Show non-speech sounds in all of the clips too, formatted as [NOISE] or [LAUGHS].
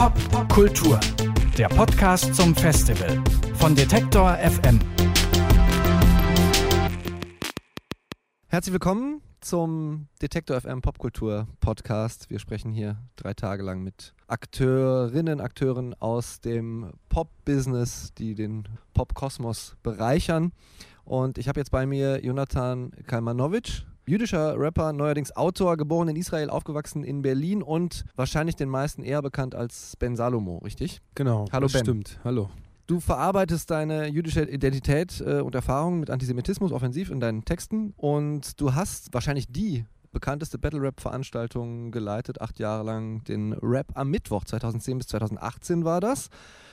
Popkultur, der Podcast zum Festival von Detektor FM. Herzlich willkommen zum Detektor FM Popkultur Podcast. Wir sprechen hier drei Tage lang mit Akteurinnen, Akteuren aus dem Pop-Business, die den Pop-Kosmos bereichern. Und ich habe jetzt bei mir Jonathan Kalmanovic, jüdischer Rapper, neuerdings Autor, geboren in Israel, aufgewachsen in Berlin und wahrscheinlich den meisten eher bekannt als Ben Salomo, richtig? Genau. Hallo Ben. Stimmt. Hallo. Du verarbeitest deine jüdische Identität äh, und Erfahrungen mit Antisemitismus offensiv in deinen Texten und du hast wahrscheinlich die bekannteste Battle-Rap-Veranstaltung geleitet, acht Jahre lang, den Rap am Mittwoch, 2010 bis 2018 war das.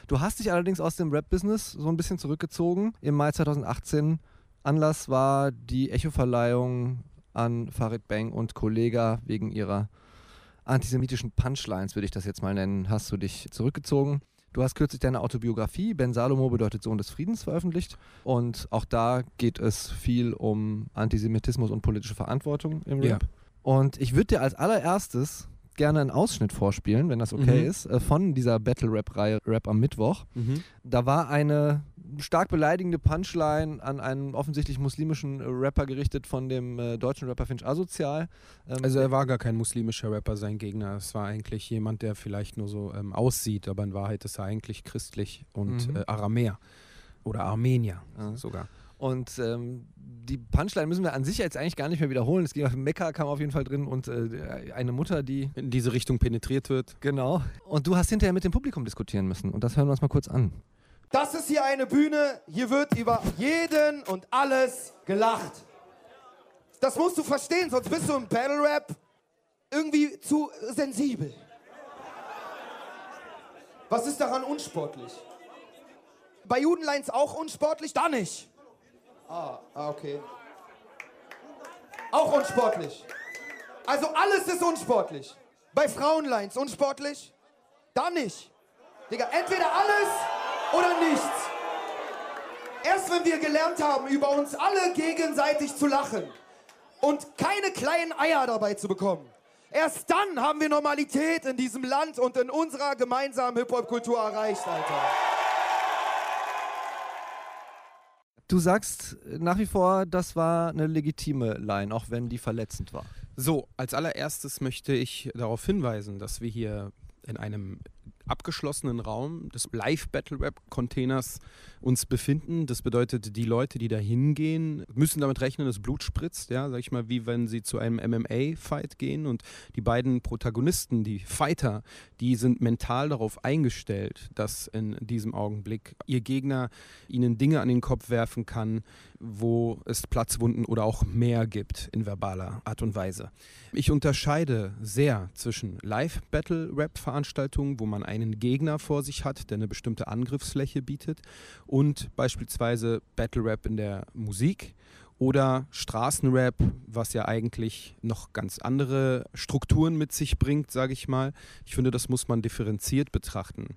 Du hast dich allerdings aus dem Rap-Business so ein bisschen zurückgezogen im Mai 2018. Anlass war die Echo-Verleihung an Farid Bang und Kollega wegen ihrer antisemitischen Punchlines, würde ich das jetzt mal nennen, hast du dich zurückgezogen. Du hast kürzlich deine Autobiografie Ben Salomo bedeutet Sohn des Friedens veröffentlicht und auch da geht es viel um Antisemitismus und politische Verantwortung im Rap. Ja. Und ich würde dir als allererstes gerne einen Ausschnitt vorspielen, wenn das okay Mhm. ist, äh, von dieser Battle-Rap-Reihe Rap am Mittwoch. Mhm. Da war eine stark beleidigende Punchline an einen offensichtlich muslimischen Rapper gerichtet von dem äh, deutschen Rapper Finch Asozial. Ähm, Also er war gar kein muslimischer Rapper, sein Gegner. Es war eigentlich jemand, der vielleicht nur so ähm, aussieht, aber in Wahrheit ist er eigentlich christlich und Mhm. äh, Aramäer. Oder Armenier Ja. sogar. Und ähm, die Punchline müssen wir an sich jetzt eigentlich gar nicht mehr wiederholen. Es ging auf Mekka, kam auf jeden Fall drin und äh, eine Mutter, die. In diese Richtung penetriert wird. Genau. Und du hast hinterher mit dem Publikum diskutieren müssen. Und das hören wir uns mal kurz an. Das ist hier eine Bühne, hier wird über jeden und alles gelacht. Das musst du verstehen, sonst bist du im Battle Rap irgendwie zu sensibel. Was ist daran unsportlich? Bei Judenlines auch unsportlich? Da nicht. Ah, ah, okay. Auch unsportlich. Also alles ist unsportlich. Bei Frauenlines unsportlich? Da nicht. Digga, entweder alles oder nichts. Erst wenn wir gelernt haben, über uns alle gegenseitig zu lachen und keine kleinen Eier dabei zu bekommen, erst dann haben wir Normalität in diesem Land und in unserer gemeinsamen Hip-Hop-Kultur erreicht, Alter. Du sagst nach wie vor, das war eine legitime Line, auch wenn die verletzend war. So, als allererstes möchte ich darauf hinweisen, dass wir hier in einem abgeschlossenen Raum des Live-Battle-Rap-Containers uns befinden. Das bedeutet, die Leute, die da hingehen, müssen damit rechnen, dass Blut spritzt, ja, sag ich mal, wie wenn sie zu einem MMA-Fight gehen. Und die beiden Protagonisten, die Fighter, die sind mental darauf eingestellt, dass in diesem Augenblick ihr Gegner ihnen Dinge an den Kopf werfen kann, wo es Platzwunden oder auch mehr gibt in verbaler Art und Weise. Ich unterscheide sehr zwischen Live-Battle-Rap-Veranstaltungen, wo man einen Gegner vor sich hat, der eine bestimmte Angriffsfläche bietet, und beispielsweise Battle-Rap in der Musik oder Straßenrap, was ja eigentlich noch ganz andere Strukturen mit sich bringt, sage ich mal. Ich finde, das muss man differenziert betrachten.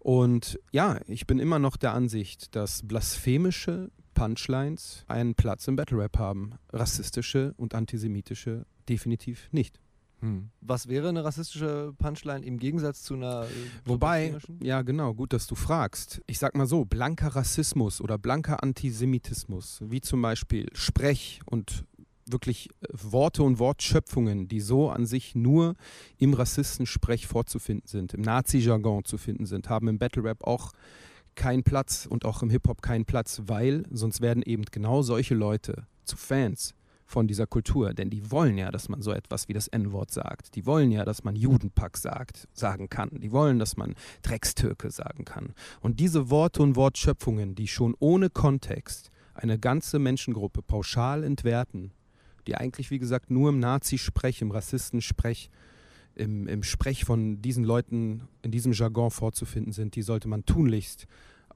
Und ja, ich bin immer noch der Ansicht, dass blasphemische Punchlines einen Platz im Battle Rap haben. Rassistische und antisemitische definitiv nicht. Was wäre eine rassistische Punchline im Gegensatz zu einer. Äh, Wobei, ja genau, gut, dass du fragst. Ich sag mal so, blanker Rassismus oder blanker Antisemitismus, wie zum Beispiel Sprech und wirklich äh, Worte und Wortschöpfungen, die so an sich nur im Rassistensprech vorzufinden sind, im Nazi-Jargon zu finden sind, haben im Battle Rap auch keinen Platz und auch im Hip-Hop keinen Platz, weil sonst werden eben genau solche Leute zu Fans von dieser Kultur, denn die wollen ja, dass man so etwas wie das N-Wort sagt. Die wollen ja, dass man Judenpack sagt, sagen kann. Die wollen, dass man Dreckstürke sagen kann. Und diese Worte und Wortschöpfungen, die schon ohne Kontext eine ganze Menschengruppe pauschal entwerten, die eigentlich, wie gesagt, nur im Nazi-Sprech, im Rassistensprech, im, im Sprech von diesen Leuten in diesem Jargon vorzufinden sind, die sollte man tunlichst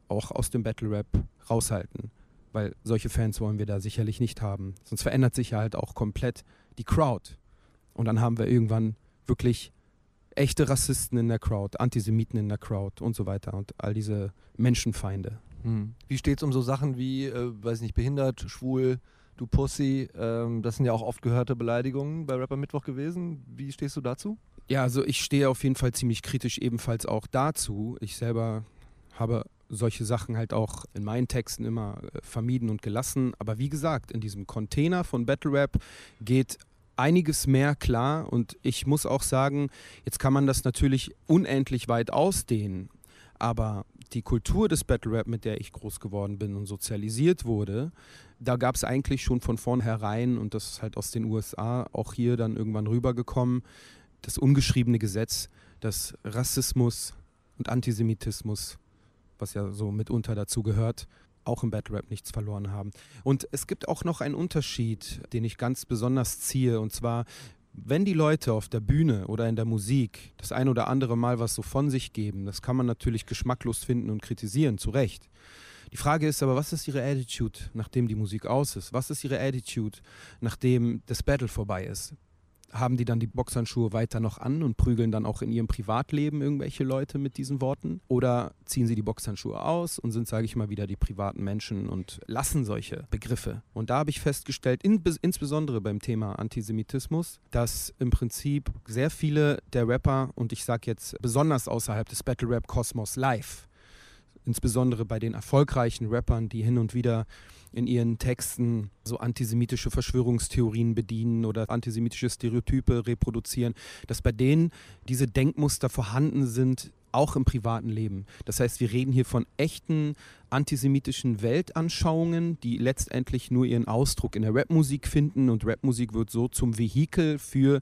auch aus dem Battle Rap raushalten. Weil solche Fans wollen wir da sicherlich nicht haben. Sonst verändert sich ja halt auch komplett die Crowd. Und dann haben wir irgendwann wirklich echte Rassisten in der Crowd, Antisemiten in der Crowd und so weiter und all diese Menschenfeinde. Hm. Wie steht es um so Sachen wie, äh, weiß nicht, behindert, schwul, du Pussy? Ähm, das sind ja auch oft gehörte Beleidigungen bei Rapper Mittwoch gewesen. Wie stehst du dazu? Ja, also ich stehe auf jeden Fall ziemlich kritisch ebenfalls auch dazu. Ich selber habe solche Sachen halt auch in meinen Texten immer äh, vermieden und gelassen. Aber wie gesagt, in diesem Container von Battle Rap geht einiges mehr klar und ich muss auch sagen, jetzt kann man das natürlich unendlich weit ausdehnen, aber die Kultur des Battle Rap, mit der ich groß geworden bin und sozialisiert wurde, da gab es eigentlich schon von vornherein und das ist halt aus den USA auch hier dann irgendwann rübergekommen, das ungeschriebene Gesetz, dass Rassismus und Antisemitismus, was ja so mitunter dazu gehört, auch im Battle Rap nichts verloren haben. Und es gibt auch noch einen Unterschied, den ich ganz besonders ziehe, und zwar, wenn die Leute auf der Bühne oder in der Musik das ein oder andere Mal was so von sich geben, das kann man natürlich geschmacklos finden und kritisieren, zu Recht. Die Frage ist aber, was ist ihre Attitude, nachdem die Musik aus ist? Was ist ihre Attitude, nachdem das Battle vorbei ist? Haben die dann die Boxhandschuhe weiter noch an und prügeln dann auch in ihrem Privatleben irgendwelche Leute mit diesen Worten? Oder ziehen sie die Boxhandschuhe aus und sind, sage ich mal, wieder die privaten Menschen und lassen solche Begriffe? Und da habe ich festgestellt, in, insbesondere beim Thema Antisemitismus, dass im Prinzip sehr viele der Rapper, und ich sage jetzt besonders außerhalb des Battle Rap Kosmos live, insbesondere bei den erfolgreichen Rappern, die hin und wieder in ihren Texten so antisemitische Verschwörungstheorien bedienen oder antisemitische Stereotype reproduzieren, dass bei denen diese Denkmuster vorhanden sind, auch im privaten Leben. Das heißt, wir reden hier von echten antisemitischen Weltanschauungen, die letztendlich nur ihren Ausdruck in der Rapmusik finden und Rapmusik wird so zum Vehikel für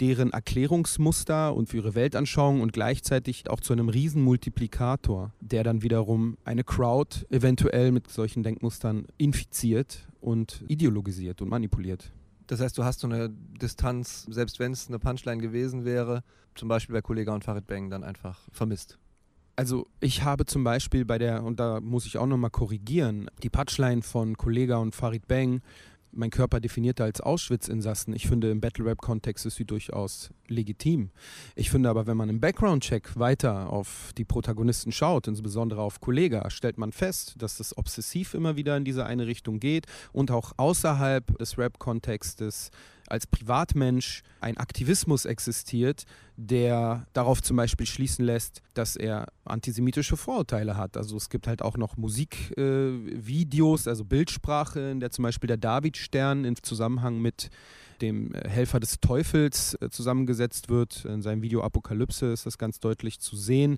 deren Erklärungsmuster und für ihre Weltanschauung und gleichzeitig auch zu einem Riesenmultiplikator, der dann wiederum eine Crowd eventuell mit solchen Denkmustern infiziert und ideologisiert und manipuliert. Das heißt, du hast so eine Distanz, selbst wenn es eine Punchline gewesen wäre, zum Beispiel bei Kollega und Farid Bang, dann einfach vermisst. Also ich habe zum Beispiel bei der, und da muss ich auch nochmal korrigieren, die Punchline von Kollega und Farid Bang mein Körper definierte als Auschwitz-Insassen. Ich finde, im Battle-Rap-Kontext ist sie durchaus legitim. Ich finde aber, wenn man im Background-Check weiter auf die Protagonisten schaut, insbesondere auf Kollega, stellt man fest, dass das obsessiv immer wieder in diese eine Richtung geht und auch außerhalb des Rap-Kontextes als Privatmensch ein Aktivismus existiert, der darauf zum Beispiel schließen lässt, dass er antisemitische Vorurteile hat. Also es gibt halt auch noch Musikvideos, äh, also Bildsprache, in der zum Beispiel der Davidstern im Zusammenhang mit dem äh, Helfer des Teufels äh, zusammengesetzt wird. In seinem Video Apokalypse ist das ganz deutlich zu sehen.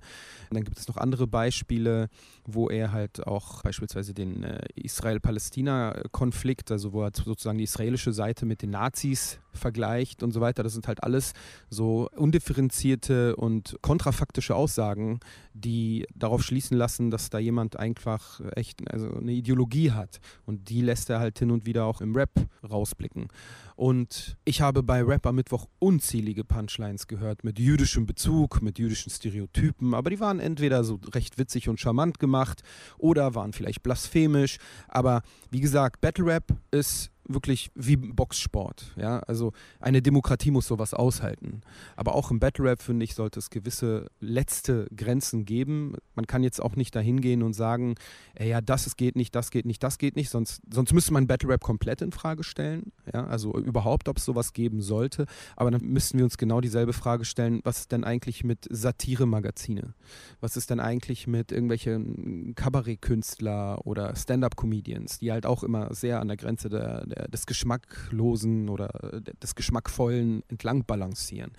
Und dann gibt es noch andere Beispiele, wo er halt auch beispielsweise den äh, Israel-Palästina-Konflikt, also wo er sozusagen die israelische Seite mit den Nazis vergleicht und so weiter. Das sind halt alles so undifferenzierte und kontrafaktische Aussagen, die darauf schließen lassen, dass da jemand einfach echt also eine Ideologie hat. Und die lässt er halt hin und wieder auch im Rap rausblicken. Und ich habe bei Rap am Mittwoch unzählige Punchlines gehört mit jüdischem Bezug, mit jüdischen Stereotypen, aber die waren entweder so recht witzig und charmant gemacht oder waren vielleicht blasphemisch. Aber wie gesagt, Battle Rap ist wirklich wie Boxsport. Ja? Also eine Demokratie muss sowas aushalten. Aber auch im Battle Rap, finde ich, sollte es gewisse letzte Grenzen geben. Man kann jetzt auch nicht dahin gehen und sagen, ey, ja, das geht nicht, das geht nicht, das geht nicht, sonst, sonst müsste man Battle Rap komplett in Frage stellen. Ja? Also überhaupt, ob es sowas geben sollte. Aber dann müssten wir uns genau dieselbe Frage stellen, was ist denn eigentlich mit Satire-Magazine? Was ist denn eigentlich mit irgendwelchen Kabarettkünstler oder Stand-up-Comedians, die halt auch immer sehr an der Grenze der, der des Geschmacklosen oder äh, des Geschmackvollen entlang balancieren.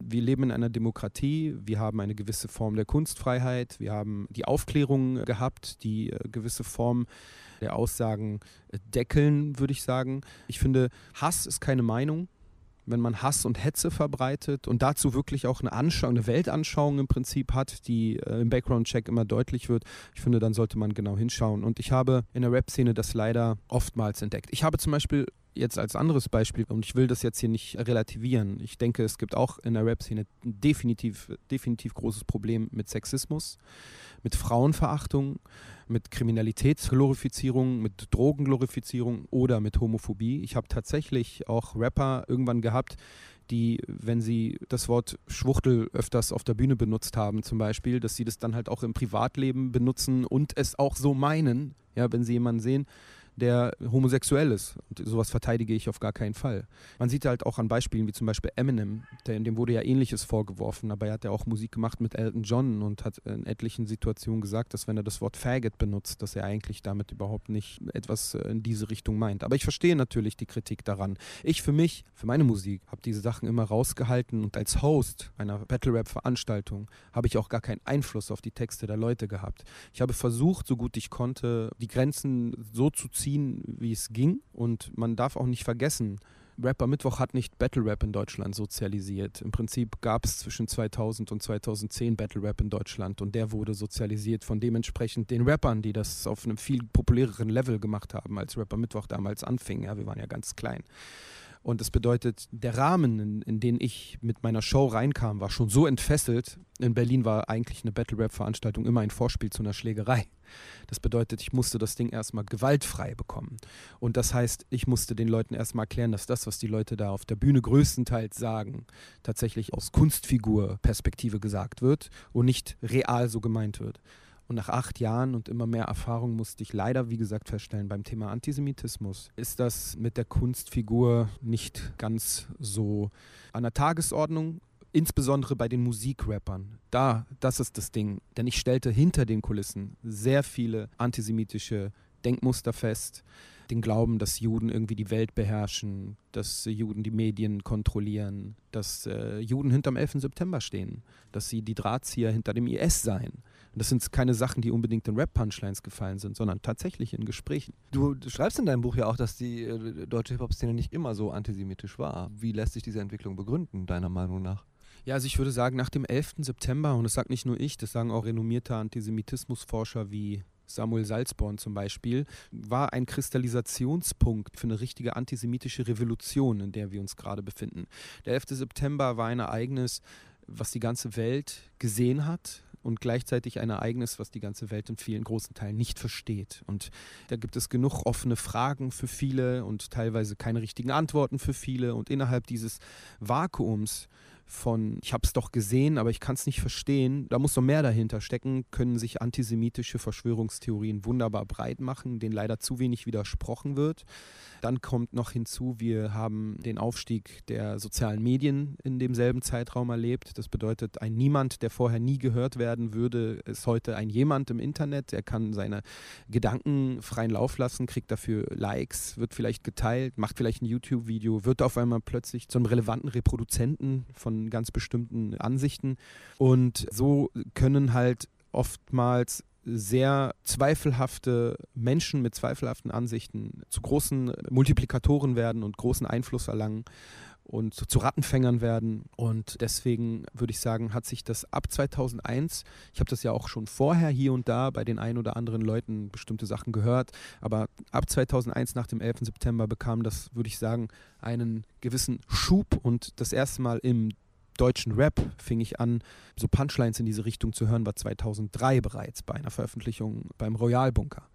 Wir leben in einer Demokratie, wir haben eine gewisse Form der Kunstfreiheit, wir haben die Aufklärung gehabt, die äh, gewisse Form der Aussagen äh, deckeln, würde ich sagen. Ich finde, Hass ist keine Meinung wenn man Hass und Hetze verbreitet und dazu wirklich auch eine Anschauung, eine Weltanschauung im Prinzip hat, die äh, im Background-Check immer deutlich wird, ich finde, dann sollte man genau hinschauen. Und ich habe in der Rap-Szene das leider oftmals entdeckt. Ich habe zum Beispiel jetzt als anderes Beispiel, und ich will das jetzt hier nicht relativieren, ich denke, es gibt auch in der Rap-Szene definitiv, definitiv großes Problem mit Sexismus, mit Frauenverachtung, mit Kriminalitätsglorifizierung, mit Drogenglorifizierung oder mit Homophobie. Ich habe tatsächlich auch Rapper irgendwann gehabt, die, wenn sie das Wort Schwuchtel öfters auf der Bühne benutzt haben, zum Beispiel, dass sie das dann halt auch im Privatleben benutzen und es auch so meinen, ja, wenn sie jemanden sehen, der homosexuell ist. Und sowas verteidige ich auf gar keinen Fall. Man sieht halt auch an Beispielen wie zum Beispiel Eminem, der, dem wurde ja ähnliches vorgeworfen, aber er hat ja auch Musik gemacht mit Elton John und hat in etlichen Situationen gesagt, dass wenn er das Wort Faggot benutzt, dass er eigentlich damit überhaupt nicht etwas äh, in diese Richtung meint. Aber ich verstehe natürlich die Kritik daran. Ich für mich, für meine Musik, habe diese Sachen immer rausgehalten und als Host einer Battle-Rap-Veranstaltung habe ich auch gar keinen Einfluss auf die Texte der Leute gehabt. Ich habe versucht, so gut ich konnte, die Grenzen so zu ziehen, wie es ging. Und man darf auch nicht vergessen, Rapper Mittwoch hat nicht Battle Rap in Deutschland sozialisiert. Im Prinzip gab es zwischen 2000 und 2010 Battle Rap in Deutschland und der wurde sozialisiert von dementsprechend den Rappern, die das auf einem viel populäreren Level gemacht haben, als Rapper Mittwoch damals anfing. Ja, wir waren ja ganz klein. Und das bedeutet, der Rahmen, in, in, den ich mit meiner Show reinkam, war schon so entfesselt. In Berlin war eigentlich eine Battle-Rap-Veranstaltung immer ein Vorspiel zu einer Schlägerei. Das bedeutet, ich musste das Ding erstmal gewaltfrei bekommen. Und das heißt, ich musste den Leuten erstmal erklären, dass das, was die Leute da auf der Bühne größtenteils sagen, tatsächlich aus Kunstfigur-Perspektive gesagt wird und nicht real so gemeint wird. Und nach acht Jahren und immer mehr Erfahrung musste ich leider, wie gesagt, feststellen, beim Thema Antisemitismus ist das mit der Kunstfigur nicht ganz so an der Tagesordnung, insbesondere bei den Musikrappern. Da, das ist das Ding. Denn ich stellte hinter den Kulissen sehr viele antisemitische Denkmuster fest. Den Glauben, dass Juden irgendwie die Welt beherrschen, dass Juden die Medien kontrollieren, dass äh, Juden hinterm 11. September stehen, dass sie die Drahtzieher hinter dem IS seien. Und das sind keine Sachen, die unbedingt in Rap-Punchlines gefallen sind, sondern tatsächlich in Gesprächen. Du, du schreibst in deinem Buch ja auch, dass die äh, deutsche Hip-Hop-Szene nicht immer so antisemitisch war. Wie lässt sich diese Entwicklung begründen, deiner Meinung nach? Ja, also ich würde sagen, nach dem 11. September, und das sagt nicht nur ich, das sagen auch renommierte Antisemitismusforscher wie Samuel Salzborn zum Beispiel, war ein Kristallisationspunkt für eine richtige antisemitische Revolution, in der wir uns gerade befinden. Der 11. September war ein Ereignis, was die ganze Welt gesehen hat, und gleichzeitig ein Ereignis, was die ganze Welt in vielen großen Teilen nicht versteht. Und da gibt es genug offene Fragen für viele und teilweise keine richtigen Antworten für viele. Und innerhalb dieses Vakuums von, ich habe es doch gesehen, aber ich kann es nicht verstehen, da muss noch mehr dahinter stecken, können sich antisemitische Verschwörungstheorien wunderbar breit machen, denen leider zu wenig widersprochen wird. Dann kommt noch hinzu, wir haben den Aufstieg der sozialen Medien in demselben Zeitraum erlebt. Das bedeutet, ein Niemand, der vorher nie gehört werden würde, ist heute ein Jemand im Internet. Er kann seine Gedanken freien Lauf lassen, kriegt dafür Likes, wird vielleicht geteilt, macht vielleicht ein YouTube-Video, wird auf einmal plötzlich zum relevanten Reproduzenten von ganz bestimmten Ansichten. Und so können halt oftmals sehr zweifelhafte Menschen mit zweifelhaften Ansichten zu großen Multiplikatoren werden und großen Einfluss erlangen und zu Rattenfängern werden. Und deswegen würde ich sagen, hat sich das ab 2001, ich habe das ja auch schon vorher hier und da bei den ein oder anderen Leuten bestimmte Sachen gehört, aber ab 2001 nach dem 11. September bekam das, würde ich sagen, einen gewissen Schub und das erste Mal im deutschen Rap fing ich an, so Punchlines in diese Richtung zu hören, war 2003 bereits bei einer Veröffentlichung beim Royal Bunker.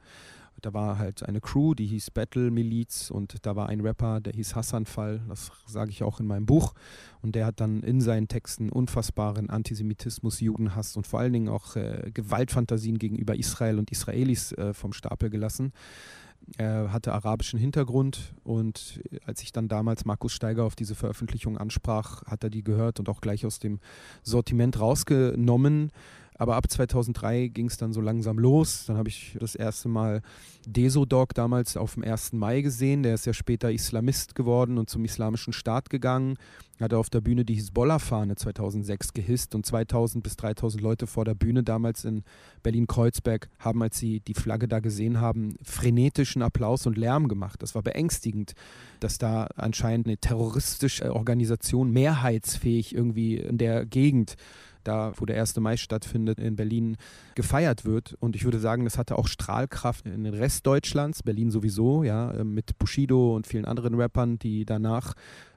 Da war halt eine Crew, die hieß Battle Miliz und da war ein Rapper, der hieß Hassan Fall, das sage ich auch in meinem Buch. Und der hat dann in seinen Texten unfassbaren Antisemitismus, Judenhass und vor allen Dingen auch äh, Gewaltfantasien gegenüber Israel und Israelis äh, vom Stapel gelassen. Er hatte arabischen Hintergrund und als ich dann damals Markus Steiger auf diese Veröffentlichung ansprach, hat er die gehört und auch gleich aus dem Sortiment rausgenommen. Aber ab 2003 ging es dann so langsam los. Dann habe ich das erste Mal Desodog damals auf dem 1. Mai gesehen. Der ist ja später Islamist geworden und zum Islamischen Staat gegangen. Hat auf der Bühne die Hisbollah-Fahne 2006 gehisst und 2000 bis 3000 Leute vor der Bühne damals in Berlin-Kreuzberg haben, als sie die Flagge da gesehen haben, frenetischen Applaus und Lärm gemacht. Das war beängstigend, dass da anscheinend eine terroristische Organisation mehrheitsfähig irgendwie in der Gegend da wo der 1. Mai stattfindet, in Berlin gefeiert wird. Und ich würde sagen, das hatte auch Strahlkraft in den Rest Deutschlands, Berlin sowieso, ja, äh, mit Bushido und vielen anderen Rappern, die danach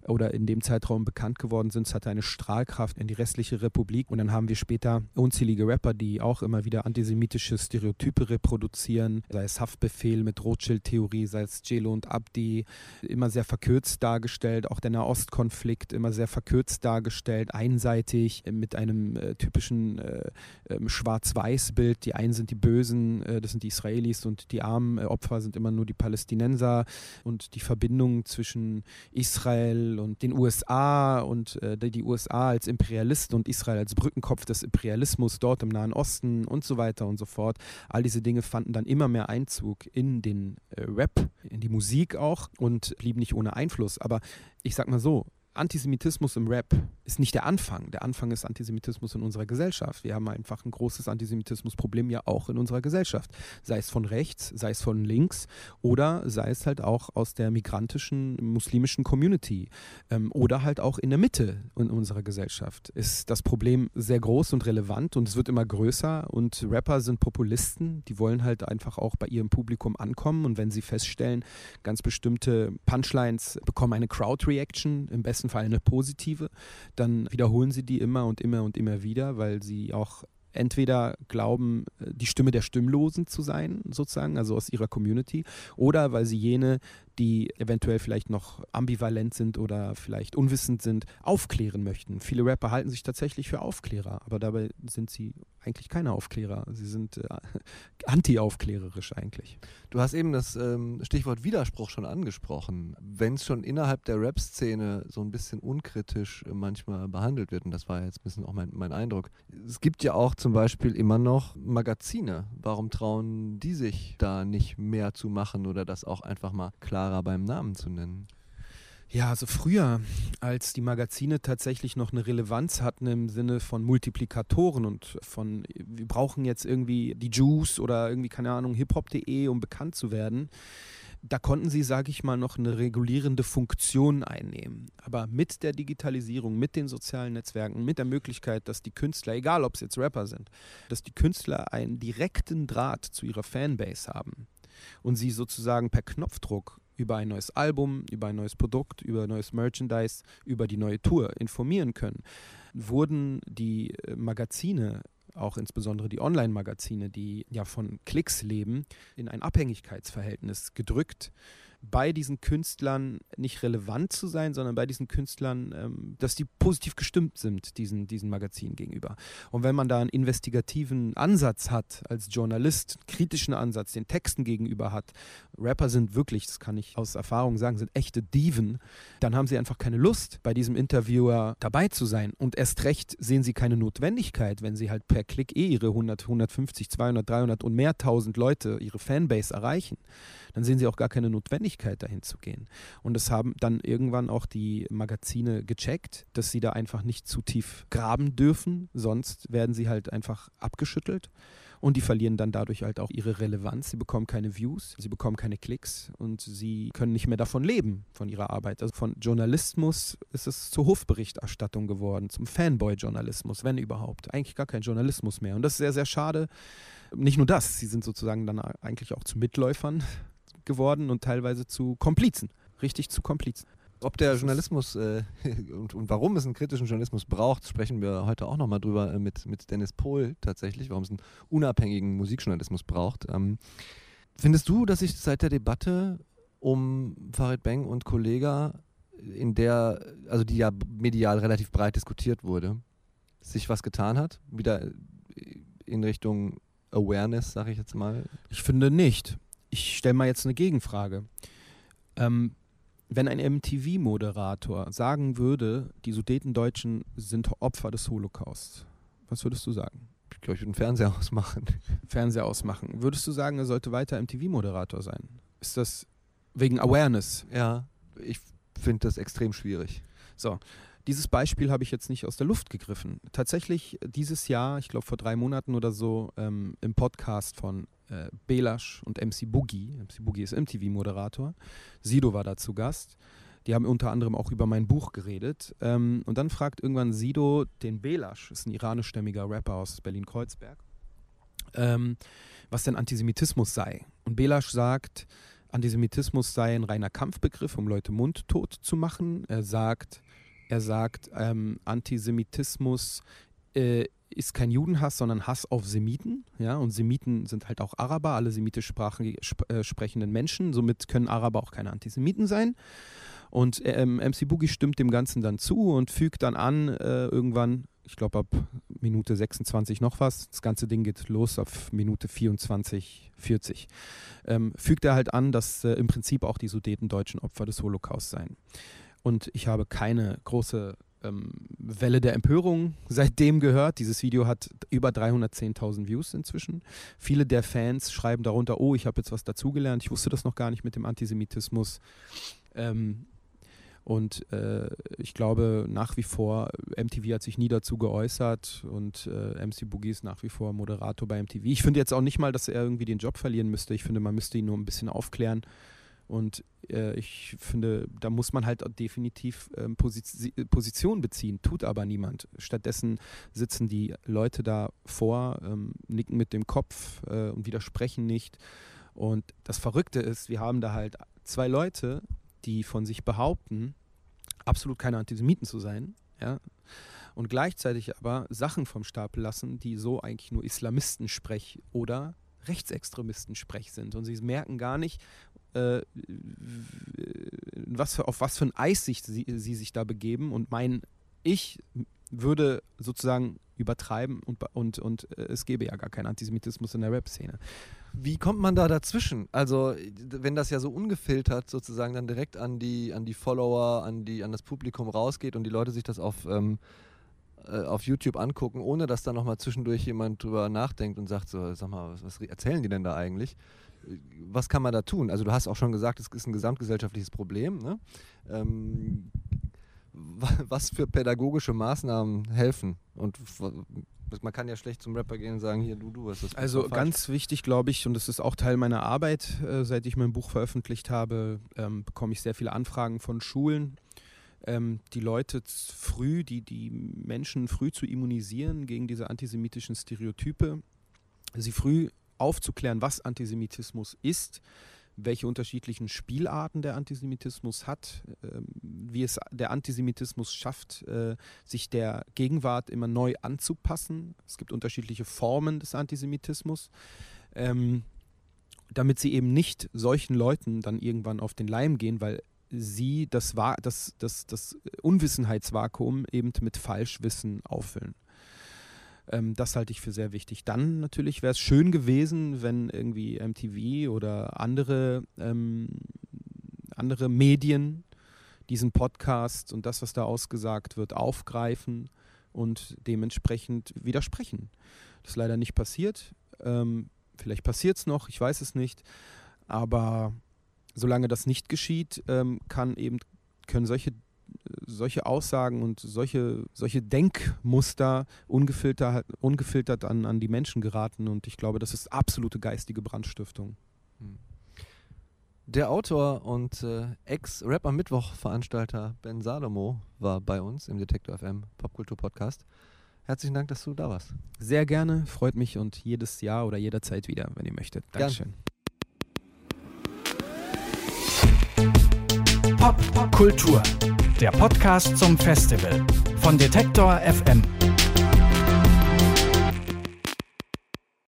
oder in dem Zeitraum bekannt geworden sind. Es hatte eine Strahlkraft in die restliche Republik. Und dann haben wir später unzählige Rapper, die auch immer wieder antisemitische Stereotype reproduzieren, sei es Haftbefehl mit Rothschild-Theorie, sei es Jelo und Abdi, immer sehr verkürzt dargestellt, auch der Nahostkonflikt immer sehr verkürzt dargestellt, einseitig mit einem äh, typischen äh, äh, Schwarz-Weiß-Bild. Die einen sind die Bösen, äh, das sind die Israelis und die armen äh, Opfer sind immer nur die Palästinenser und die Verbindung zwischen Israel und den USA und äh, die USA als Imperialisten und Israel als Brückenkopf des Imperialismus dort im Nahen Osten und so weiter und so fort. All diese Dinge fanden dann immer mehr Einzug in den äh, Rap, in die Musik auch und blieben nicht ohne Einfluss. Aber ich sag mal so, Antisemitismus im Rap ist nicht der Anfang. Der Anfang ist Antisemitismus in unserer Gesellschaft. Wir haben einfach ein großes Antisemitismusproblem ja auch in unserer Gesellschaft. Sei es von rechts, sei es von links oder sei es halt auch aus der migrantischen muslimischen Community ähm, oder halt auch in der Mitte in unserer Gesellschaft. Ist das Problem sehr groß und relevant und es wird immer größer und Rapper sind Populisten, die wollen halt einfach auch bei ihrem Publikum ankommen und wenn sie feststellen, ganz bestimmte Punchlines bekommen eine Crowd-Reaction, im besten Fall eine positive, dann wiederholen sie die immer und immer und immer wieder, weil sie auch entweder glauben, äh, die Stimme der Stimmlosen zu sein, sozusagen, also aus ihrer Community, oder weil sie jene, die eventuell vielleicht noch ambivalent sind oder vielleicht unwissend sind, aufklären möchten. Viele Rapper halten sich tatsächlich für Aufklärer, aber dabei sind sie eigentlich keine Aufklärer. Sie sind äh, [LAUGHS] anti-aufklärerisch eigentlich. Du hast eben das ähm, Stichwort Widerspruch schon angesprochen. Wenn es schon innerhalb der Rap-Szene so ein bisschen unkritisch äh, manchmal behandelt wird, und das war jetzt ein bisschen auch mein, mein Eindruck, es gibt ja auch zum Beispiel immer noch Magazine. Warum trauen die sich da nicht mehr zu machen oder das auch einfach mal klarer beim Namen zu nennen? Ja, also früher, als die Magazine tatsächlich noch eine Relevanz hatten im Sinne von Multiplikatoren und von, wir brauchen jetzt irgendwie die Juice oder irgendwie, keine Ahnung, hiphop.de, um bekannt zu werden, da konnten sie, sage ich mal, noch eine regulierende Funktion einnehmen. Aber mit der Digitalisierung, mit den sozialen Netzwerken, mit der Möglichkeit, dass die Künstler, egal ob es jetzt Rapper sind, dass die Künstler einen direkten Draht zu ihrer Fanbase haben und sie sozusagen per Knopfdruck über ein neues Album, über ein neues Produkt, über neues Merchandise, über die neue Tour informieren können, wurden die äh, Magazine auch insbesondere die Online-Magazine, die ja von Klicks leben, in ein Abhängigkeitsverhältnis gedrückt bei diesen Künstlern nicht relevant zu sein, sondern bei diesen Künstlern, ähm, dass die positiv gestimmt sind, diesen, diesen Magazinen gegenüber. Und wenn man da einen investigativen Ansatz hat, als Journalist, einen kritischen Ansatz, den Texten gegenüber hat, Rapper sind wirklich, das kann ich aus Erfahrung sagen, sind echte Diven, dann haben sie einfach keine Lust, bei diesem Interviewer dabei zu sein. Und erst recht sehen sie keine Notwendigkeit, wenn sie halt per Klick eh ihre 100, 150, 200, 300 und mehr tausend Leute, ihre Fanbase erreichen dann sehen sie auch gar keine Notwendigkeit, dahin zu gehen. Und das haben dann irgendwann auch die Magazine gecheckt, dass sie da einfach nicht zu tief graben dürfen, sonst werden sie halt einfach abgeschüttelt und die verlieren dann dadurch halt auch ihre Relevanz. Sie bekommen keine Views, sie bekommen keine Klicks und sie können nicht mehr davon leben, von ihrer Arbeit. Also von Journalismus ist es zur Hofberichterstattung geworden, zum Fanboy-Journalismus, wenn überhaupt. Eigentlich gar kein Journalismus mehr. Und das ist sehr, sehr schade. Nicht nur das, sie sind sozusagen dann eigentlich auch zu Mitläufern geworden und teilweise zu Komplizen. Richtig zu Komplizen. Ob der Journalismus äh, [LAUGHS] und, und, warum es einen kritischen Journalismus braucht, sprechen wir heute auch nochmal drüber äh, mit, mit Dennis Pohl tatsächlich, warum es einen unabhängigen Musikjournalismus braucht. Ähm, findest du, dass sich seit der Debatte um Farid Beng und Kollega, in der, also die ja medial relativ breit diskutiert wurde, sich was getan hat? Wieder in Richtung Awareness, sage ich jetzt mal? Ich finde nicht ich stelle mal jetzt eine Gegenfrage. Ähm, wenn ein MTV-Moderator sagen würde, die Sudetendeutschen sind Opfer des Holocaust, was würdest du sagen? Ich glaube, ich würde einen Fernseher [LAUGHS] ausmachen. Fernseher ausmachen. Würdest du sagen, er sollte weiter MTV-Moderator sein? Ist das wegen Awareness? Ja, ich finde das extrem schwierig. So, dieses Beispiel habe ich jetzt nicht aus der Luft gegriffen. Tatsächlich dieses Jahr, ich glaube vor drei Monaten oder so, ähm, im Podcast von äh, Belasch und MC Boogie. MC Boogie ist MTV-Moderator. Sido war da zu Gast. Die haben unter anderem auch über mein Buch geredet. Ähm, und dann fragt irgendwann Sido den Belasch, ist ein iranischstämmiger Rapper aus Berlin-Kreuzberg, ähm, was denn Antisemitismus sei. Und Belasch sagt, Antisemitismus sei ein reiner Kampfbegriff, um Leute mundtot zu machen. Er sagt, er sagt, ähm, Antisemitismus äh, ist kein Judenhass, sondern Hass auf Semiten. Ja? Und Semiten sind halt auch Araber, alle semitisch sp äh, sprechenden Menschen. Somit können Araber auch keine Antisemiten sein. Und ähm, MC Boogie stimmt dem Ganzen dann zu und fügt dann an, äh, irgendwann, ich glaube ab Minute 26 noch was, das ganze Ding geht los auf Minute 24, 40, ähm, fügt er halt an, dass äh, im Prinzip auch die Sudetendeutschen Opfer des Holocaust seien. Und ich habe keine große ähm, Welle der Empörung seitdem gehört. Dieses Video hat über 310.000 Views inzwischen. Viele der Fans schreiben darunter, oh, ich habe jetzt was dazugelernt, ich wusste das noch gar nicht mit dem Antisemitismus. Ähm, und äh, ich glaube nach wie vor, MTV hat sich nie dazu geäußert und äh, MC Boogie ist nach wie vor Moderator bei MTV. Ich finde jetzt auch nicht mal, dass er irgendwie den Job verlieren müsste. Ich finde, man müsste ihn nur ein bisschen aufklären. Und äh, ich finde, da muss man halt definitiv ähm, Posi Position beziehen, tut aber niemand. Stattdessen sitzen die Leute da vor, ähm, nicken mit dem Kopf äh, und widersprechen nicht. Und das Verrückte ist, wir haben da halt zwei Leute, die von sich behaupten, absolut keine Antisemiten zu sein, ja, und gleichzeitig aber Sachen vom Stapel lassen, die so eigentlich nur Islamisten-Sprech oder Rechtsextremisten-Sprech sind. Und sie merken gar nicht, äh, was für, auf was für ein Eis sie, sie sich da begeben und meinen, ich würde sozusagen übertreiben und, und, und äh, es gäbe ja gar keinen Antisemitismus in der Rap-Szene. Wie kommt man da dazwischen? Also, wenn das ja so ungefiltert sozusagen dann direkt an die, an die Follower, an, die, an das Publikum rausgeht und die Leute sich das auf, ähm, äh, auf YouTube angucken, ohne dass da nochmal zwischendurch jemand drüber nachdenkt und sagt, so, sag mal, was, was erzählen die denn da eigentlich? Was kann man da tun? Also, du hast auch schon gesagt, es ist ein gesamtgesellschaftliches Problem. Ne? Ähm, was für pädagogische Maßnahmen helfen und man kann ja schlecht zum Rapper gehen und sagen, hier, du, du, was ist das? Also ganz wichtig, glaube ich, und das ist auch Teil meiner Arbeit, äh, seit ich mein Buch veröffentlicht habe, ähm, bekomme ich sehr viele Anfragen von Schulen, ähm, die Leute früh, die, die Menschen früh zu immunisieren gegen diese antisemitischen Stereotype, sie früh aufzuklären, was Antisemitismus ist, welche unterschiedlichen Spielarten der Antisemitismus hat, ähm, wie es der Antisemitismus schafft, äh, sich der Gegenwart immer neu anzupassen. Es gibt unterschiedliche Formen des Antisemitismus. Ähm, damit sie eben nicht solchen Leuten dann irgendwann auf den Leim gehen, weil sie das, das, das, das Unwissenheitsvakuum eben mit Falschwissen auffüllen. Ähm, das halte ich für sehr wichtig. Dann natürlich wäre es schön gewesen, wenn irgendwie MTV oder andere, ähm, andere Medien diesen Podcast und das, was da ausgesagt wird, aufgreifen und dementsprechend widersprechen. Das ist leider nicht passiert. Ähm, vielleicht passiert es noch, ich weiß es nicht. Aber solange das nicht geschieht, ähm, kann eben, können solche solche Aussagen und solche, solche Denkmuster ungefiltert, ungefiltert an, an die Menschen geraten. Und ich glaube, das ist absolute geistige Brandstiftung. Hm. Der Autor und äh, Ex-Rap am Mittwoch-Veranstalter Ben Salomo war bei uns im Detektor FM Popkultur-Podcast. Herzlichen Dank, dass du da warst. Sehr gerne, freut mich und jedes Jahr oder jederzeit wieder, wenn ihr möchtet. Dankeschön. Pop, Pop der Podcast zum Festival von Detektor FM.